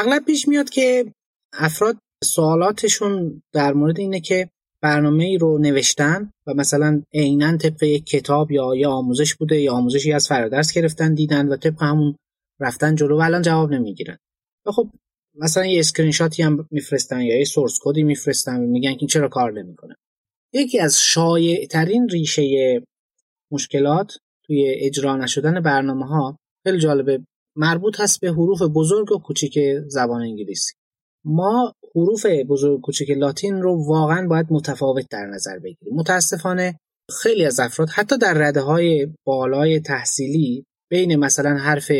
اغلب پیش میاد که افراد سوالاتشون در مورد اینه که برنامه ای رو نوشتن و مثلا عینا طبق یک کتاب یا یه آموزش بوده یا آموزشی از فرادرس گرفتن دیدن و طبق همون رفتن جلو و الان جواب نمی‌گیرن. و خب مثلا یه اسکرین شاتی هم میفرستن یا یه source code ی میفرستن و میگن که چرا کار نمی‌کنه. یکی از شایع ترین ریشه مشکلات توی اجرا نشدن برنامه ها خیلی جالبه. مربوط هست به حروف بزرگ و کوچیک زبان انگلیسی. ما حروف بزرگ و کوچیک لاتین رو واقعا باید متفاوت در نظر بگیریم. متاسفانه خیلی از افراد حتی در رده های بالای تحصیلی بین مثلا حرف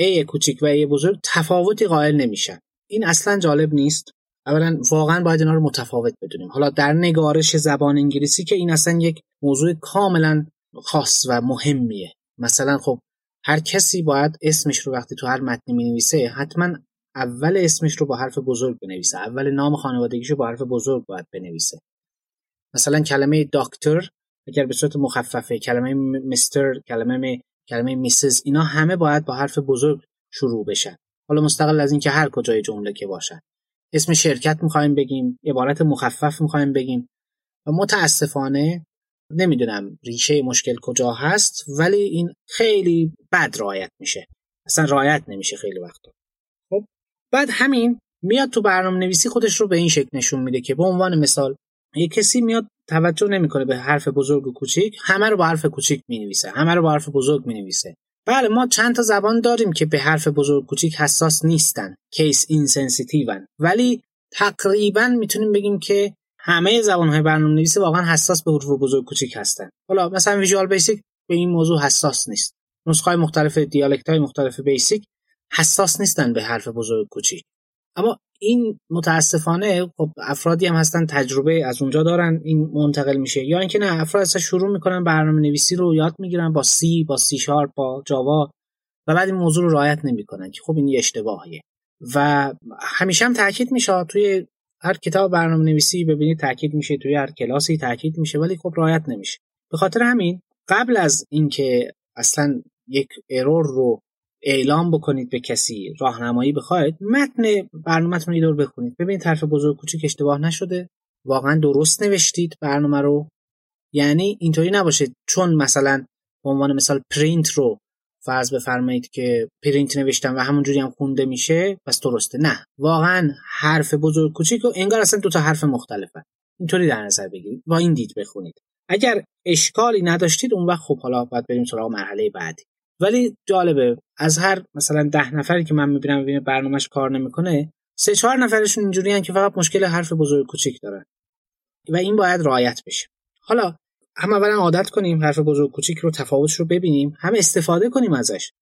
A کوچیک و A بزرگ تفاوتی قائل نمیشن. این اصلا جالب نیست. اولا واقعا باید اینا رو متفاوت بدونیم. حالا در نگارش زبان انگلیسی که این اصلا یک موضوع کاملا خاص و مهمیه. مثلا خب هر کسی باید اسمش رو وقتی تو هر متنی می نویسه حتما اول اسمش رو با حرف بزرگ بنویسه. اول نام خانوادگیش رو با حرف بزرگ باید بنویسه. مثلا کلمه دکتر اگر به صورت مخففه کلمه مستر کلمه کلمه میسز اینا همه باید با حرف بزرگ شروع بشن. حالا مستقل از اینکه هر کجای جمله که باشن. اسم شرکت می‌خوایم بگیم عبارت مخفف می‌خوایم بگیم. و متاسفانه نمی‌دونم ریشه مشکل کجا هست ولی این خیلی بد رعایت میشه. اصلا رعایت نمیشه خیلی وقتا. خب بعد همین میاد تو برنامه نویسی خودش رو به این شکل نشون میده که به عنوان مثال یه کسی میاد توجه نمی‌کنه به حرف بزرگ و کوچیک همه رو با حرف کوچیک می‌نویسه همه رو با حرف بزرگ می‌نویسه. بله ما چند تا زبان داریم که به حرف بزرگ کوچیک حساس نیستن کیس اینسنسیتیون ولی تقریبا می‌تونیم بگیم که همه زبانهای برنامه نویسی واقعا حساس به حروف بزرگ کوچیک هستن. حالا مثلا Visual Basic به این موضوع حساس نیست. نسخه های مختلف dialect های مختلف BASIC حساس نیستن به حرف بزرگ کوچیک. اما این متاسفانه خب افرادی هم هستن تجربه از اونجا دارن این منتقل میشه. یا اینکه نه افراد اصلا شروع می‌کنن برنامه نویسی رو یاد می‌گیرن با سی با سی شارپ با جاوا و بعد این موضوع رو رعایت نمی‌کنن که خب این یه اشتباهیه. و همیشه هم تاکید میشه توی هر کتاب برنامه نویسی ببینید تاکید میشه توی هر کلاسی تاکید میشه ولی خب رعایت نمیشه. به خاطر همین قبل از اینکه اصلا یک ارور رو اعلام بکنید به کسی راهنمایی بخواید متن برنامهتون رو بخونید. ببینید طرف بزرگ کوچیک اشتباه نشده. واقعا درست نوشتید برنامه رو. یعنی اینطوری نباشه چون مثلا به عنوان مثال پرینت رو فرض بفرمایید که پرینت نوشتم و همونجوری هم خونده میشه پس درسته. نه. واقعا حرف بزرگ کوچیک و انگار اصلا دو تا حرف مختلفه اینطوری در نظر بگیرید. با این دید بخونید. اگر اشکالی نداشتید اون وقت خب حالا باید بریم سراغ مرحله بعدی. ولی جالبه از هر مثلا ده نفری که من می‌بینم ببینه برنامهش کار نمی‌کنه سه چهار نفرشون اینجوری که فقط مشکل حرف بزرگ کوچیک دارن. و این باید رعایت بشه. حالا هم اولا عادت کنیم حرف بزرگ کوچیک رو تفاوتش رو ببینیم هم استفاده کنیم ازش.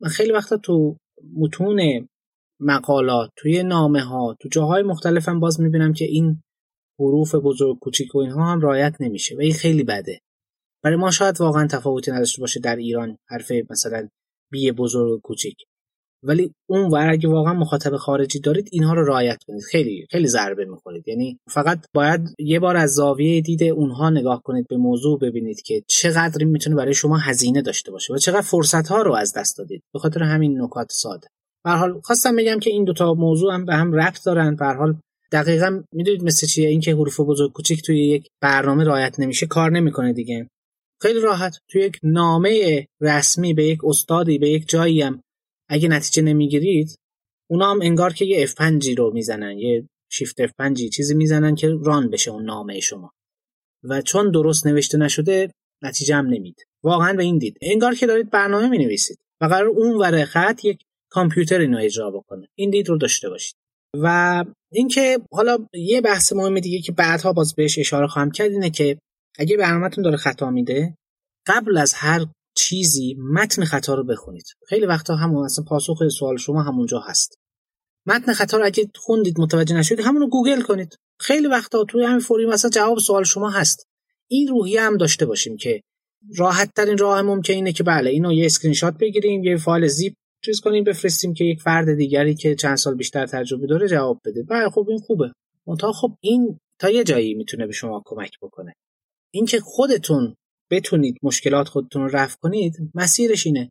من خیلی وقتا تو متون مقالات توی نامه ها تو جاهای مختلفم باز می‌بینم که این حروف بزرگ کوچیک و اینها هم رعایت نمیشه و این خیلی بده. برای ما شاید واقعا تفاوتی نداشته باشه در ایران حرف مثلا بی بزرگ کوچیک. ولی اون ور اگه واقعا مخاطب خارجی دارید اینها رو رعایت کنید. خیلی خیلی ضربه می‌خورید. یعنی فقط باید یه بار از زاویه دید اونها نگاه کنید به موضوع ببینید که چقدر می‌تونه برای شما هزینه داشته باشه و چقدر فرصت ها رو از دست دادید. به خاطر همین نکات ساده. به حال خواستم بگم که این دوتا موضوع هم به هم ربط دارن. به حال دقیقا می‌دونید مثل چیه؟ اینکه حروف بزرگ کوچیک توی یک برنامه رعایت نمیشه کار نمی‌کنه دیگه. خیلی راحت. توی یک نامه رسمی به یک استادی به یک جایی هم اگه نتیجه نمی‌گیرید اونا هم انگار که یه F5 رو می‌زنن یه شیفت F5 چیزی می‌زنن که ران بشه اون نامه شما. و چون درست نوشته نشده نتیجه هم نمید. واقعا به این دید. انگار که دارید برنامه می نویسید و قرار اون ور خط یک کامپیوتر اینو اجرا بکنه. این دید رو داشته باشید. و اینکه حالا یه بحث مهم دیگه که بعدها باز بهش اشاره خواهم کرد اینه که اگه برنامهتون داره خطا میده قبل از هر چیزی متن خطا رو بخونید. خیلی وقتا همون اصلا پاسخ سوال شما همونجا هست. متن خطا رو اگه خوندید متوجه نشدید همون رو گوگل کنید. خیلی وقتا توی همین فوری مثلا جواب سوال شما هست. این روحیه هم داشته باشیم که راحت ترین راه ممکن اینه که بله اینو یه اسکرین شات بگیریم یه فایل زیپ چیز کنیم بفرستیم که یک فرد دیگری که چند سال بیشتر تجربه داره جواب بده. بله خب این خوبه. منتها خب این تا یه جایی می‌تونه به شما کمک بکنه. اینکه خودتون بتونید مشکلات خودتون رو رفع کنید مسیرش اینه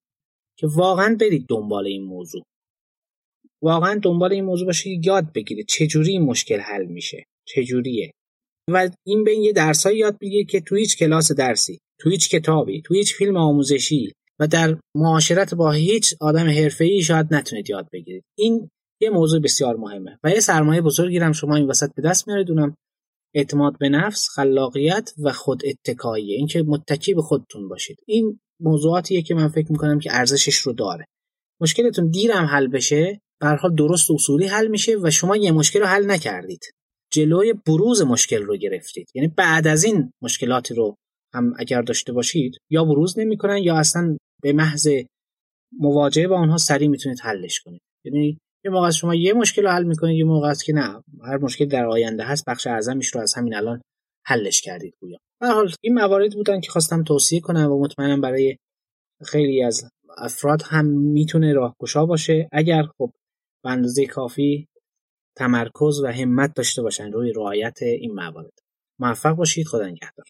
که واقعا برید دنبال این موضوع. واقعا دنبال این موضوع باشه یاد بگیره چجوری این مشکل حل میشه چجوریه. و این بین یه درسایی یاد بگیره که تو هیچ کلاس درسی تو هیچ کتابی تو هیچ فیلم آموزشی و در معاشرت با هیچ آدم حرفه‌ای شاید نتونید یاد بگیرید. این یه موضوع بسیار مهمه و یه سرمایه بزرگی هم شما این وسط به دست میارید اونم اعتماد به نفس، خلاقیت و خود اتکایی. اینکه متکی به خودتون باشید. این موضوعاتیه که من فکر می‌کنم که ارزشش رو داره. مشکلتون دیرم حل بشه به درست اصولی حل میشه و شما یه مشکل رو حل نکردید. جلوی بروز مشکل رو گرفتید. یعنی بعد از این مشکلاتی رو هم اگر داشته باشید یا بروز نمی‌کنن یا اصلا به محض مواجهه با آنها سریع می‌تونید حلش کنید. یعنی یه موقع شما یه مشکل رو حل می‌کنید یه موقع است که نه. هر مشکل در آینده هست بخش اعظمش رو از همین الان حلش کردید گویا. به حال این موارد بودن که خواستم توصیه کنم و مطمئنم برای خیلی از افراد هم می‌تونه راهگشا باشه. اگر خب به اندازه کافی تمرکز و همت داشته باشن روی رعایت این موارد. موفق باشید. خدا نگهدار.